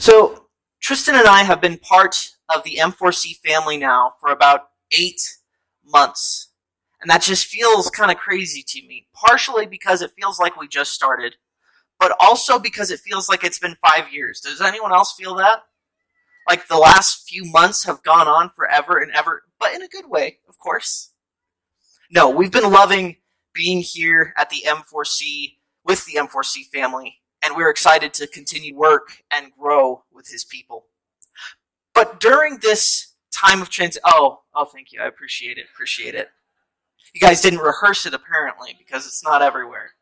So, Tristan and I have been part of the M4C family now for about eight months. And that just feels kind of crazy to me. Partially because it feels like we just started, but also because it feels like it's been five years. Does anyone else feel that? Like the last few months have gone on forever and ever, but in a good way, of course. No, we've been loving being here at the M4C with the M4C family, and we're excited to continue work and grow with his people. But during this time of transit, oh, oh, thank you, I appreciate it, appreciate it. You guys didn't rehearse it apparently because it's not everywhere.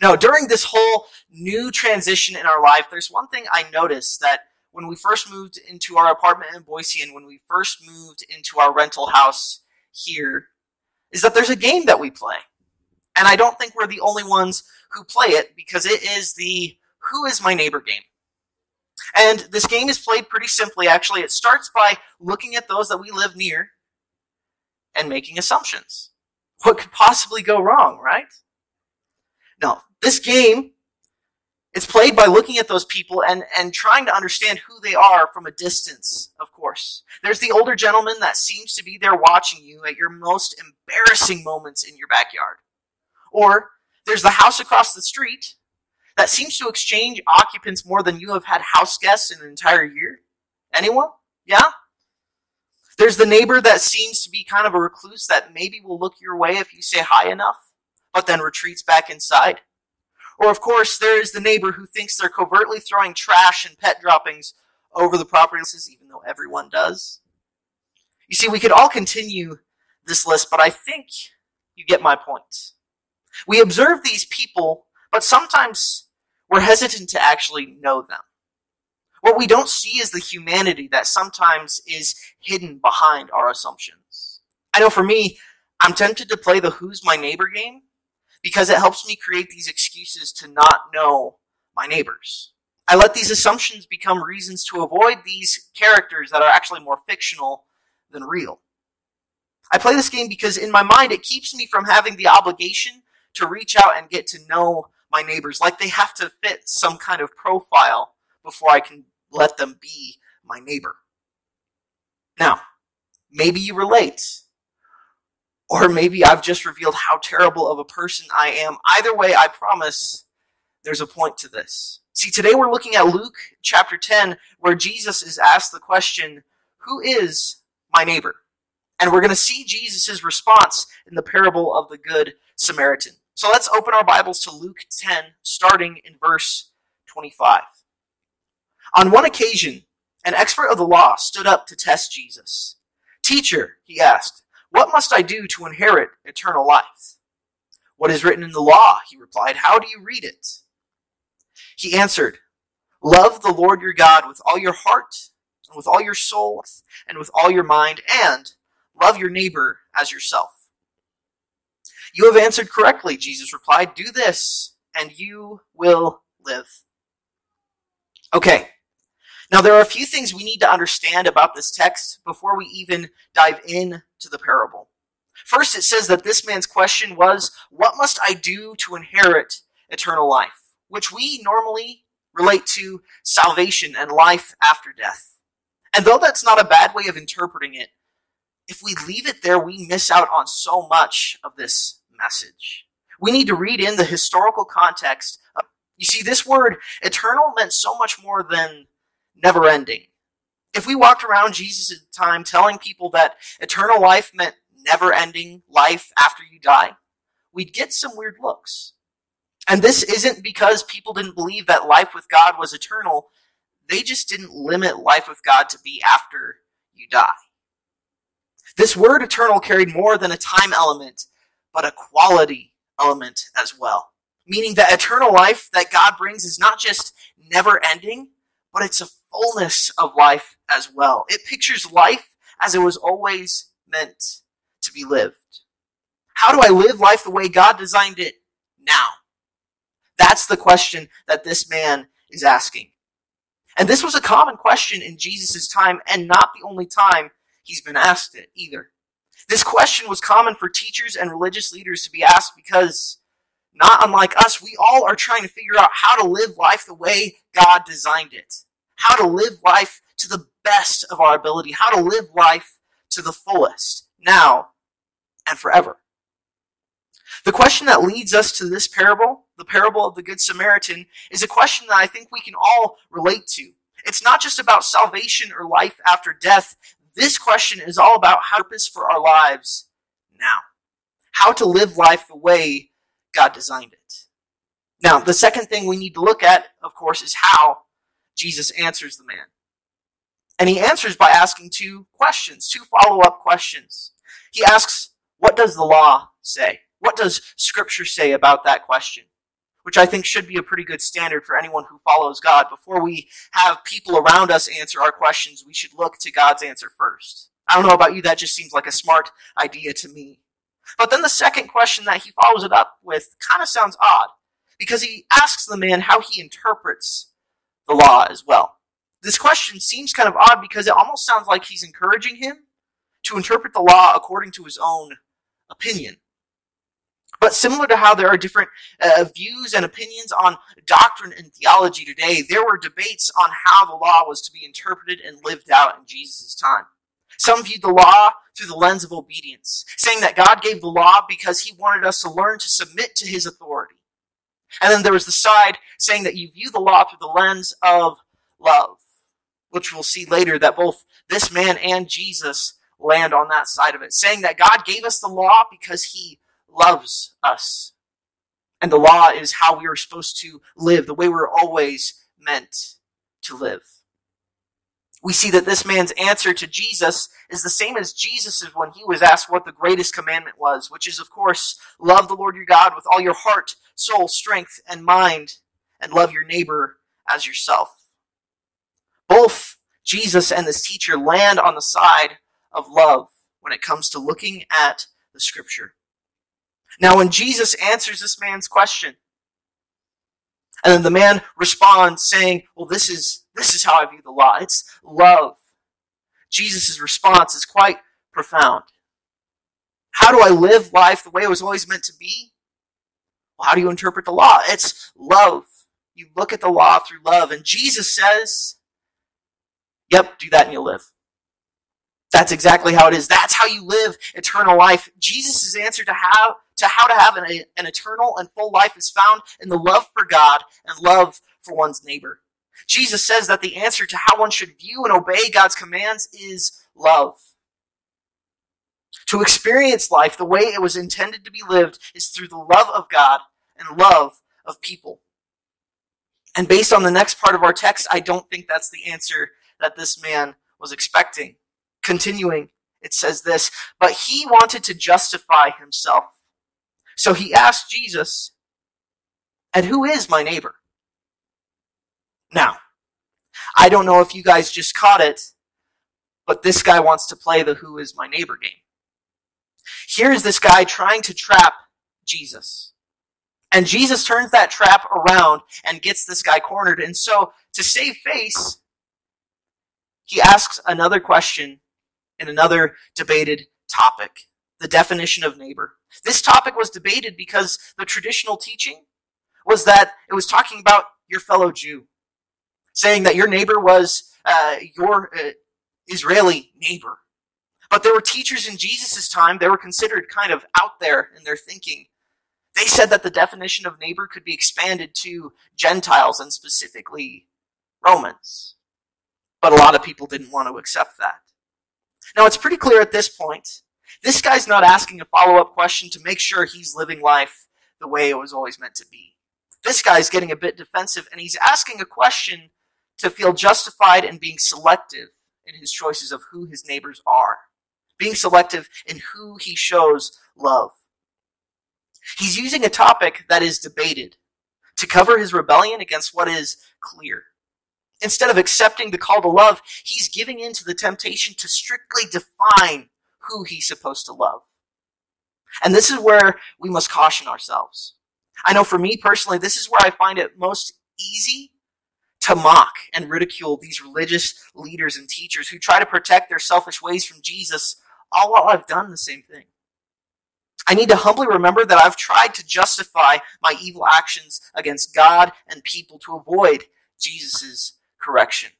No, during this whole new transition in our life, there's one thing I noticed that when we first moved into our apartment in Boise and when we first moved into our rental house here, is that there's a game that we play. And I don't think we're the only ones who play it because it is the Who is My Neighbor game. And this game is played pretty simply, actually. It starts by looking at those that we live near and making assumptions. What could possibly go wrong, right? No, this game it's played by looking at those people and, and trying to understand who they are from a distance, of course. There's the older gentleman that seems to be there watching you at your most embarrassing moments in your backyard. Or there's the house across the street that seems to exchange occupants more than you have had house guests in an entire year. Anyone? Yeah? There's the neighbor that seems to be kind of a recluse that maybe will look your way if you say hi enough, but then retreats back inside. Or, of course, there is the neighbor who thinks they're covertly throwing trash and pet droppings over the property, even though everyone does. You see, we could all continue this list, but I think you get my point. We observe these people, but sometimes we're hesitant to actually know them. What we don't see is the humanity that sometimes is hidden behind our assumptions. I know for me, I'm tempted to play the Who's My Neighbor game because it helps me create these excuses to not know my neighbors. I let these assumptions become reasons to avoid these characters that are actually more fictional than real. I play this game because in my mind it keeps me from having the obligation to reach out and get to know my neighbors like they have to fit some kind of profile before I can let them be my neighbor. Now, maybe you relate. Or maybe I've just revealed how terrible of a person I am. Either way, I promise there's a point to this. See, today we're looking at Luke chapter 10, where Jesus is asked the question, Who is my neighbor? And we're going to see Jesus' response in the parable of the Good Samaritan. So let's open our Bibles to Luke 10, starting in verse 25. On one occasion, an expert of the law stood up to test Jesus. Teacher, he asked, what must I do to inherit eternal life? What is written in the law? He replied. How do you read it? He answered, Love the Lord your God with all your heart, and with all your soul, and with all your mind, and love your neighbor as yourself. You have answered correctly, Jesus replied. Do this, and you will live. Okay, now, there are a few things we need to understand about this text before we even dive in to the parable. First, it says that this man's question was, What must I do to inherit eternal life? Which we normally relate to salvation and life after death. And though that's not a bad way of interpreting it, if we leave it there, we miss out on so much of this message. We need to read in the historical context. You see, this word eternal meant so much more than never ending. If we walked around Jesus' at the time telling people that eternal life meant never ending life after you die, we'd get some weird looks. And this isn't because people didn't believe that life with God was eternal. They just didn't limit life with God to be after you die. This word eternal carried more than a time element, but a quality element as well. Meaning that eternal life that God brings is not just never ending, but it's a fullness of life as well. It pictures life as it was always meant to be lived. How do I live life the way God designed it now? That's the question that this man is asking. And this was a common question in Jesus' time and not the only time he's been asked it either. This question was common for teachers and religious leaders to be asked because, not unlike us, we all are trying to figure out how to live life the way God designed it. how to live life to the best of our ability, how to live life to the fullest, now and forever. The question that leads us to this parable, the parable of the Good Samaritan, is a question that I think we can all relate to. It's not just about salvation or life after death. This question is all about how to purpose for our lives now. How to live life the way God designed it. Now, the second thing we need to look at, of course, is how Jesus answers the man. And he answers by asking two questions, two follow up questions. He asks, What does the law say? What does Scripture say about that question? Which I think should be a pretty good standard for anyone who follows God. Before we have people around us answer our questions, we should look to God's answer first. I don't know about you, that just seems like a smart idea to me. But then the second question that he follows it up with kind of sounds odd because he asks the man how he interprets the law as well. This question seems kind of odd because it almost sounds like he's encouraging him to interpret the law according to his own opinion. But similar to how there are different uh, views and opinions on doctrine and theology today, there were debates on how the law was to be interpreted and lived out in Jesus' time. Some viewed the law through the lens of obedience, saying that God gave the law because he wanted us to learn to submit to his authority. And then there was the side saying that you view the law through the lens of love, which we'll see later that both this man and Jesus land on that side of it, saying that God gave us the law because he loves us. And the law is how we are supposed to live, the way we're always meant to live. We see that this man's answer to Jesus is the same as Jesus's when he was asked what the greatest commandment was, which is, of course, love the Lord your God with all your heart, soul, strength, and mind, and love your neighbor as yourself. Both Jesus and this teacher land on the side of love when it comes to looking at the scripture. Now, when Jesus answers this man's question, and then the man responds saying, Well, this is this is how I view the law. It's love. Jesus' response is quite profound. How do I live life the way it was always meant to be? Well, how do you interpret the law? It's love. You look at the law through love. And Jesus says, Yep, do that and you'll live. That's exactly how it is. That's how you live eternal life. Jesus' answer to how to how to have an, an eternal and full life is found in the love for God and love for one's neighbor. Jesus says that the answer to how one should view and obey God's commands is love. To experience life the way it was intended to be lived is through the love of God and love of people. And based on the next part of our text, I don't think that's the answer that this man was expecting. Continuing, it says this, but he wanted to justify himself. So he asked Jesus, and who is my neighbor? Now, I don't know if you guys just caught it, but this guy wants to play the who is my neighbor game. Here's this guy trying to trap Jesus. And Jesus turns that trap around and gets this guy cornered. And so, to save face, he asks another question in another debated topic the definition of neighbor. This topic was debated because the traditional teaching was that it was talking about your fellow Jew, saying that your neighbor was uh, your uh, Israeli neighbor. But there were teachers in Jesus' time, they were considered kind of out there in their thinking. They said that the definition of neighbor could be expanded to Gentiles and specifically Romans. But a lot of people didn't want to accept that. Now, it's pretty clear at this point this guy's not asking a follow up question to make sure he's living life the way it was always meant to be. This guy's getting a bit defensive and he's asking a question to feel justified in being selective in his choices of who his neighbors are, being selective in who he shows love. He's using a topic that is debated to cover his rebellion against what is clear. Instead of accepting the call to love, he's giving in to the temptation to strictly define who he's supposed to love. And this is where we must caution ourselves. I know for me personally, this is where I find it most easy to mock and ridicule these religious leaders and teachers who try to protect their selfish ways from Jesus, all while I've done the same thing. I need to humbly remember that I've tried to justify my evil actions against God and people to avoid Jesus' correction.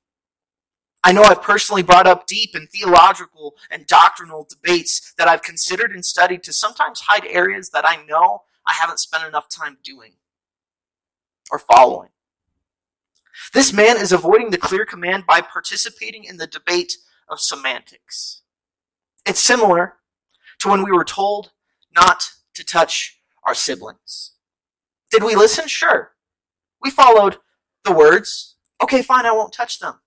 I know I've personally brought up deep and theological and doctrinal debates that I've considered and studied to sometimes hide areas that I know I haven't spent enough time doing or following. This man is avoiding the clear command by participating in the debate of semantics. It's similar to when we were told not to touch our siblings. Did we listen? Sure. We followed the words. Okay, fine, I won't touch them.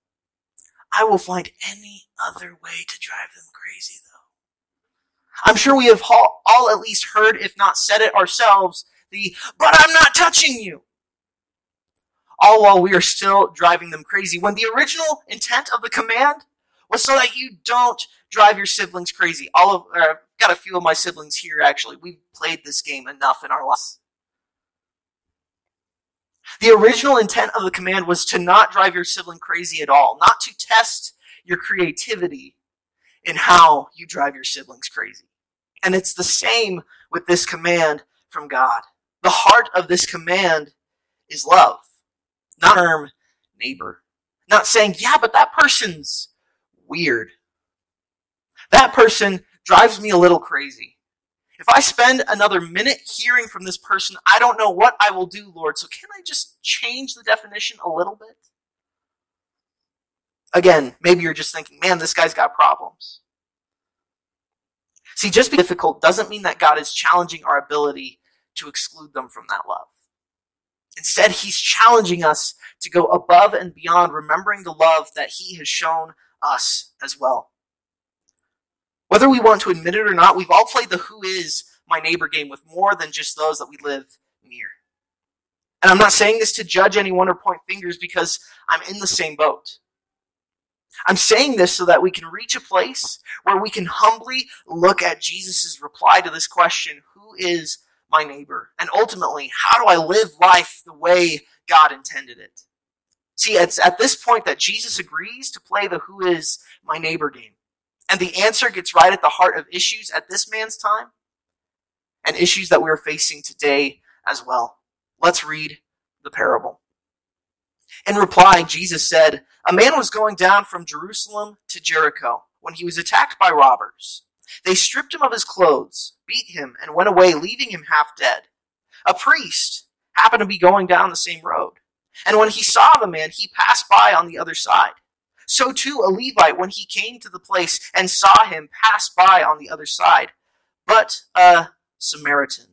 I will find any other way to drive them crazy, though. I'm sure we have all, all at least heard, if not said it ourselves, the, but I'm not touching you. All while we are still driving them crazy. When the original intent of the command was so that you don't drive your siblings crazy. All of, uh, got a few of my siblings here actually. We've played this game enough in our lives. The original intent of the command was to not drive your sibling crazy at all, not to test your creativity in how you drive your siblings crazy. And it's the same with this command from God. The heart of this command is love, not term neighbor. Not saying, yeah, but that person's weird. That person drives me a little crazy. If I spend another minute hearing from this person, I don't know what I will do, Lord. So can I just change the definition a little bit? Again, maybe you're just thinking, man, this guy's got problems. See, just being difficult doesn't mean that God is challenging our ability to exclude them from that love. Instead, He's challenging us to go above and beyond, remembering the love that He has shown us as well. Whether we want to admit it or not, we've all played the who is my neighbor game with more than just those that we live near. And I'm not saying this to judge anyone or point fingers because I'm in the same boat. I'm saying this so that we can reach a place where we can humbly look at Jesus' reply to this question Who is my neighbor? And ultimately, how do I live life the way God intended it? See, it's at this point that Jesus agrees to play the Who is my neighbor game. And the answer gets right at the heart of issues at this man's time and issues that we're facing today as well. Let's read the parable. In reply, Jesus said, A man was going down from Jerusalem to Jericho when he was attacked by robbers. They stripped him of his clothes, beat him, and went away, leaving him half dead. A priest happened to be going down the same road. And when he saw the man, he passed by on the other side. So too a Levite, when he came to the place and saw him, pass by on the other side. But a Samaritan.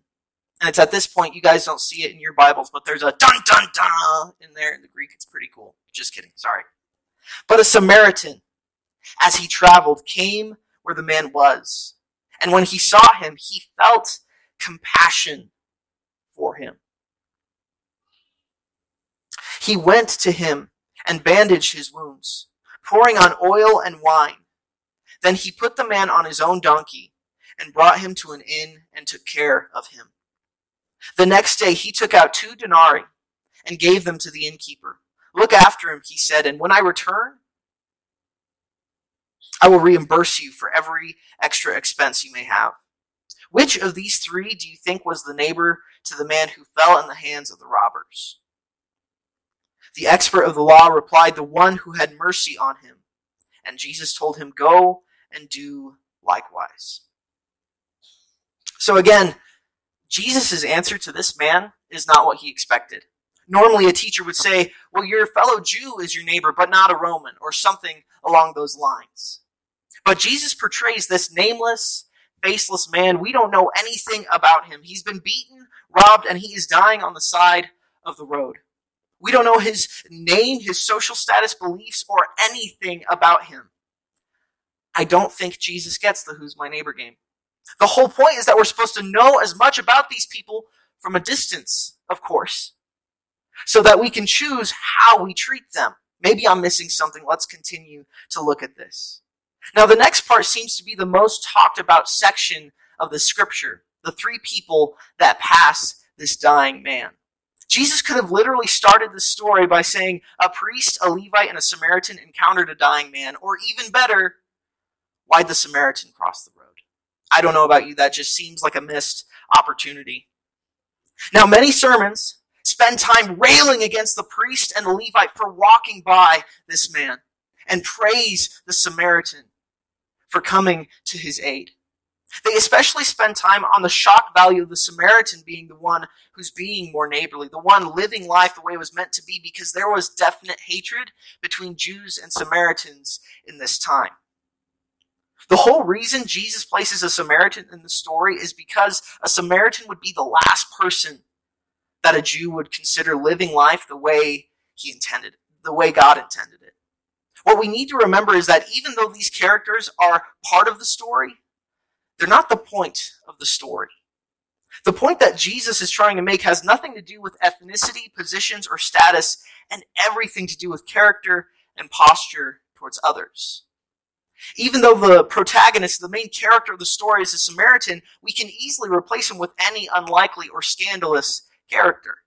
And it's at this point, you guys don't see it in your Bibles, but there's a dun dun dun in there. In the Greek, it's pretty cool. Just kidding. Sorry. But a Samaritan, as he traveled, came where the man was. And when he saw him, he felt compassion for him. He went to him and bandaged his wounds pouring on oil and wine. Then he put the man on his own donkey and brought him to an inn and took care of him. The next day he took out two denarii and gave them to the innkeeper. Look after him, he said, and when I return, I will reimburse you for every extra expense you may have. Which of these three do you think was the neighbor to the man who fell in the hands of the robbers? The expert of the law replied, The one who had mercy on him. And Jesus told him, Go and do likewise. So again, Jesus' answer to this man is not what he expected. Normally, a teacher would say, Well, your fellow Jew is your neighbor, but not a Roman, or something along those lines. But Jesus portrays this nameless, faceless man. We don't know anything about him. He's been beaten, robbed, and he is dying on the side of the road. We don't know his name, his social status, beliefs, or anything about him. I don't think Jesus gets the who's my neighbor game. The whole point is that we're supposed to know as much about these people from a distance, of course, so that we can choose how we treat them. Maybe I'm missing something. Let's continue to look at this. Now, the next part seems to be the most talked about section of the scripture the three people that pass this dying man. Jesus could have literally started the story by saying a priest, a Levite, and a Samaritan encountered a dying man, or even better, why'd the Samaritan cross the road? I don't know about you, that just seems like a missed opportunity. Now, many sermons spend time railing against the priest and the Levite for walking by this man. and praise the Samaritan for coming to his aid. They especially spend time on the shock value of the Samaritan being the one who's being more neighborly, the one living life the way it was meant to be, because there was definite hatred between Jews and Samaritans in this time. The whole reason Jesus places a Samaritan in the story is because a Samaritan would be the last person that a Jew would consider living life the way he intended, the way God intended it. What we need to remember is that even though these characters are part of the story, they're not the point of the story. The point that Jesus is trying to make has nothing to do with ethnicity, positions, or status, and everything to do with character and posture towards others. Even though the protagonist, the main character of the story, is a Samaritan, we can easily replace him with any unlikely or scandalous character.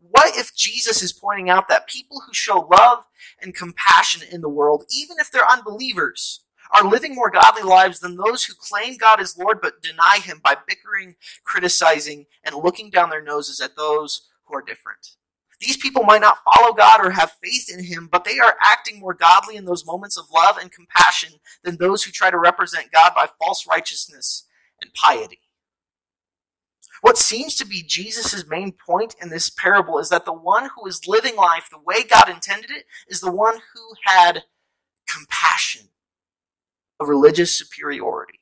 What if Jesus is pointing out that people who show love and compassion in the world, even if they're unbelievers, are living more godly lives than those who claim God is Lord but deny Him by bickering, criticizing, and looking down their noses at those who are different. These people might not follow God or have faith in Him, but they are acting more godly in those moments of love and compassion than those who try to represent God by false righteousness and piety. What seems to be Jesus' main point in this parable is that the one who is living life the way God intended it is the one who had compassion of religious superiority.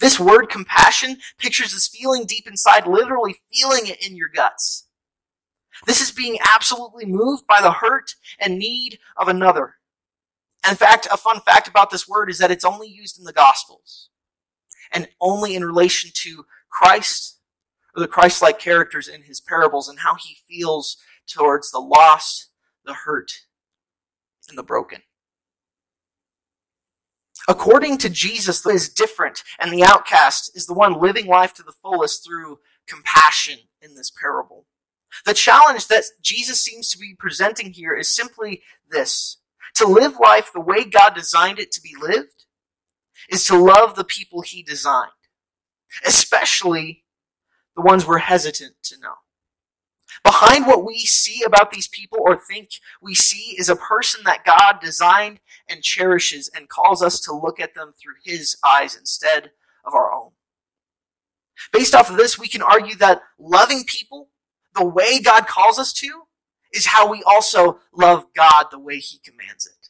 This word compassion pictures this feeling deep inside, literally feeling it in your guts. This is being absolutely moved by the hurt and need of another. In fact, a fun fact about this word is that it's only used in the Gospels and only in relation to Christ or the Christ like characters in his parables and how he feels towards the lost, the hurt, and the broken. According to Jesus, is different, and the outcast is the one living life to the fullest through compassion in this parable. The challenge that Jesus seems to be presenting here is simply this to live life the way God designed it to be lived is to love the people he designed, especially the ones we're hesitant to know. Behind what we see about these people or think we see is a person that God designed and cherishes and calls us to look at them through his eyes instead of our own. Based off of this, we can argue that loving people the way God calls us to is how we also love God the way he commands it.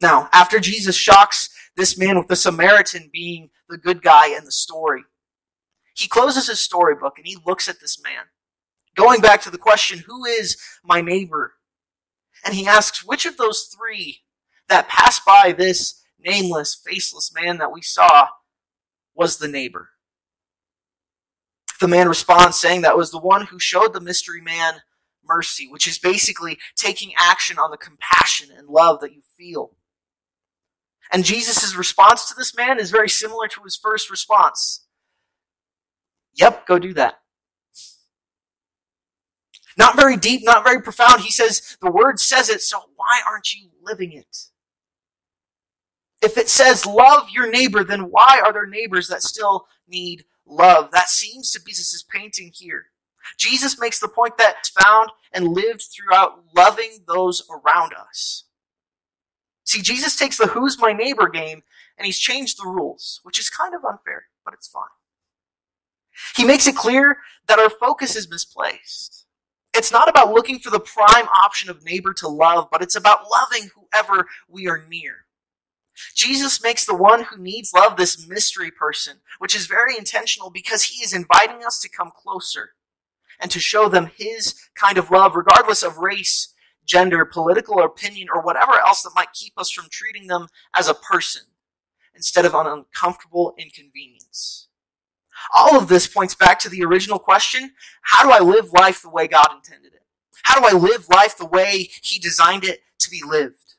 Now, after Jesus shocks this man with the Samaritan being the good guy in the story, he closes his storybook and he looks at this man, going back to the question, Who is my neighbor? And he asks, Which of those three that passed by this nameless, faceless man that we saw was the neighbor? The man responds saying that was the one who showed the mystery man mercy, which is basically taking action on the compassion and love that you feel. And Jesus' response to this man is very similar to his first response. Yep, go do that. Not very deep, not very profound. He says, the word says it, so why aren't you living it? If it says love your neighbor, then why are there neighbors that still need love. That seems to be Jesus' painting here. Jesus makes the point that it's found and lived throughout loving those around us. See, Jesus takes the who's my neighbor game and he's changed the rules, which is kind of unfair, but it's fine. He makes it clear that our focus is misplaced. It's not about looking for the prime option of neighbor to love, but it's about loving whoever we are near. Jesus makes the one who needs love this mystery person, which is very intentional because he is inviting us to come closer and to show them his kind of love, regardless of race, gender, political opinion, or whatever else that might keep us from treating them as a person instead of an uncomfortable inconvenience. All of this points back to the original question how do I live life the way God intended it? How do I live life the way He designed it to be lived?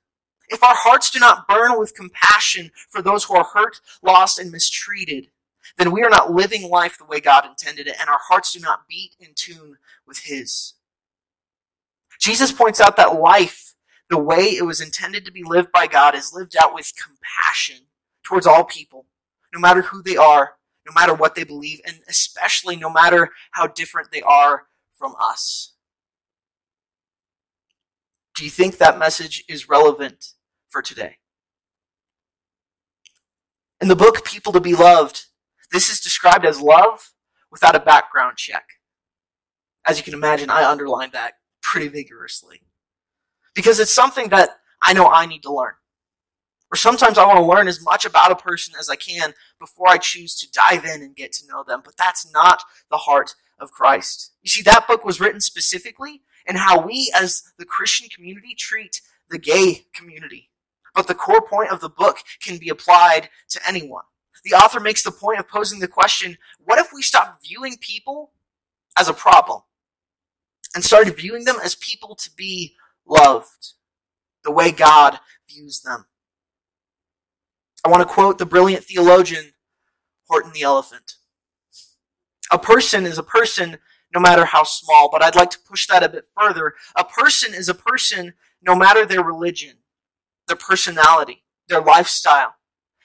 if our hearts do not burn with compassion for those who are hurt, lost, and mistreated, then we are not living life the way God intended it, and our hearts do not beat in tune with His. Jesus points out that life, the way it was intended to be lived by God, is lived out with compassion towards all people, no matter who they are, no matter what they believe, and especially no matter how different they are from us. Do you think that message is relevant for today? In the book People to Be Loved, this is described as love without a background check. As you can imagine, I underlined that pretty vigorously. Because it's something that I know I need to learn. Or sometimes I want to learn as much about a person as I can before I choose to dive in and get to know them. But that's not the heart of Christ. You see, that book was written specifically in how we as the Christian community treat the gay community. But the core point of the book can be applied to anyone. The author makes the point of posing the question, what if we stopped viewing people as a problem and started viewing them as people to be loved the way God views them? I want to quote the brilliant theologian Horton the Elephant. A person is a person no matter how small, but I'd like to push that a bit further. A person is a person no matter their religion, their personality, their lifestyle,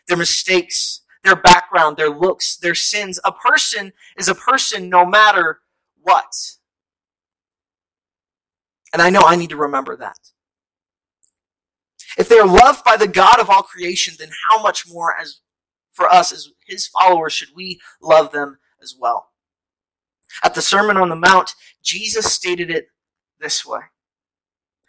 their mistakes, their background, their looks, their sins. A person is a person no matter what. And I know I need to remember that. If they are loved by the God of all creation, then how much more as for us as his followers should we love them as well? At the Sermon on the Mount, Jesus stated it this way.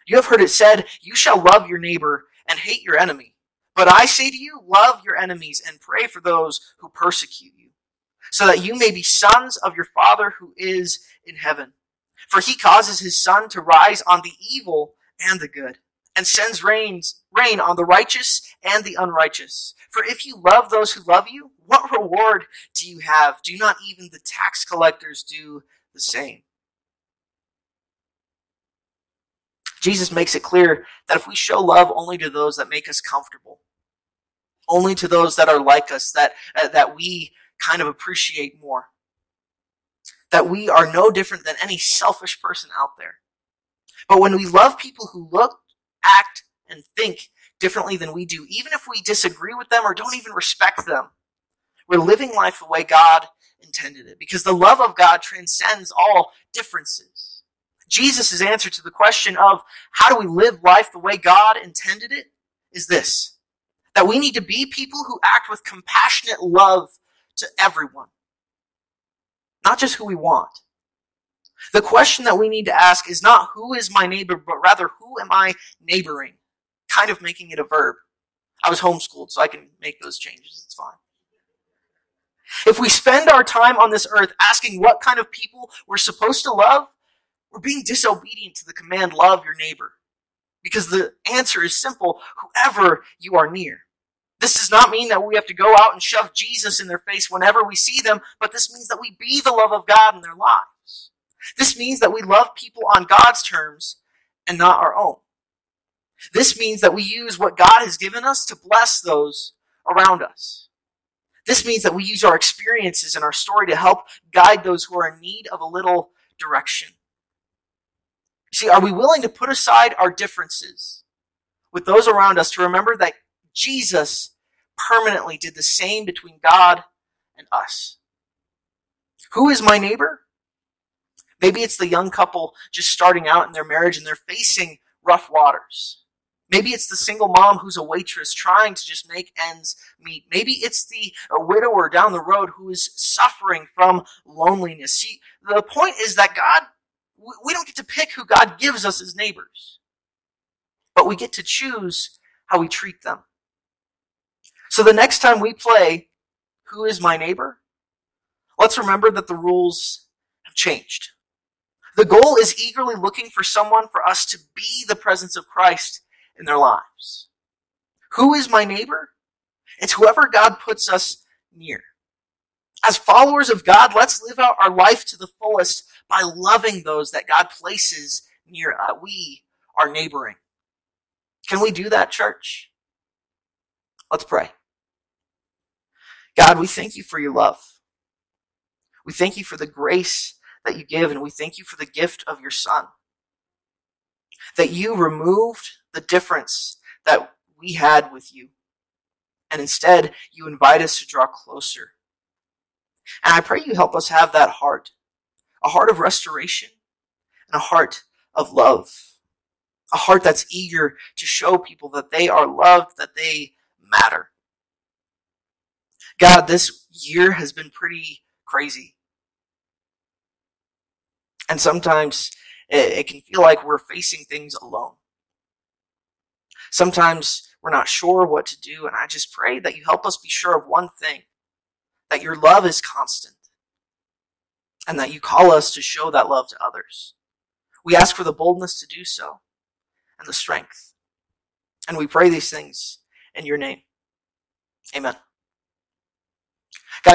You have heard it said, you shall love your neighbor and hate your enemy. But I say to you, love your enemies and pray for those who persecute you, so that you may be sons of your Father who is in heaven. For he causes his sun to rise on the evil and the good and sends rains, rain on the righteous and the unrighteous. For if you love those who love you, what reward do you have? Do not even the tax collectors do the same? Jesus makes it clear that if we show love only to those that make us comfortable, only to those that are like us, that, uh, that we kind of appreciate more, that we are no different than any selfish person out there. But when we love people who look act, and think differently than we do, even if we disagree with them or don't even respect them. We're living life the way God intended it because the love of God transcends all differences. Jesus' answer to the question of how do we live life the way God intended it is this that we need to be people who act with compassionate love to everyone, not just who we want. The question that we need to ask is not who is my neighbor, but rather who am I neighboring? Kind of making it a verb. I was homeschooled, so I can make those changes. It's fine. If we spend our time on this earth asking what kind of people we're supposed to love, we're being disobedient to the command, love your neighbor. Because the answer is simple whoever you are near. This does not mean that we have to go out and shove Jesus in their face whenever we see them, but this means that we be the love of God in their lives. This means that we love people on God's terms and not our own. This means that we use what God has given us to bless those around us. This means that we use our experiences and our story to help guide those who are in need of a little direction. See, are we willing to put aside our differences with those around us to remember that Jesus permanently did the same between God and us? Who is my neighbor? Maybe it's the young couple just starting out in their marriage and they're facing rough waters. Maybe it's the single mom who's a waitress trying to just make ends meet. Maybe it's the widower down the road who is suffering from loneliness. See, the point is that God, we don't get to pick who God gives us as neighbors, but we get to choose how we treat them. So the next time we play, Who is my neighbor? Let's remember that the rules have changed. The goal is eagerly looking for someone for us to be the presence of Christ in their lives. Who is my neighbor? It's whoever God puts us near. As followers of God, let's live out our life to the fullest by loving those that God places near uh, we are neighboring. Can we do that, church? Let's pray. God, we thank you for your love. We thank you for the grace that you give, and we thank you for the gift of your Son. That you removed the difference that we had with you, and instead you invite us to draw closer. And I pray you help us have that heart a heart of restoration and a heart of love. a heart that's eager to show people that they are loved, that they matter. God, this year has been pretty crazy. And sometimes it, can feel like we're facing things alone. Sometimes we're not sure what to do, and I just pray that you help us be sure of one thing that your love is constant, and that you call us to show that love to others. We ask for the boldness to do so and the strength. And we pray these things in your name. Amen.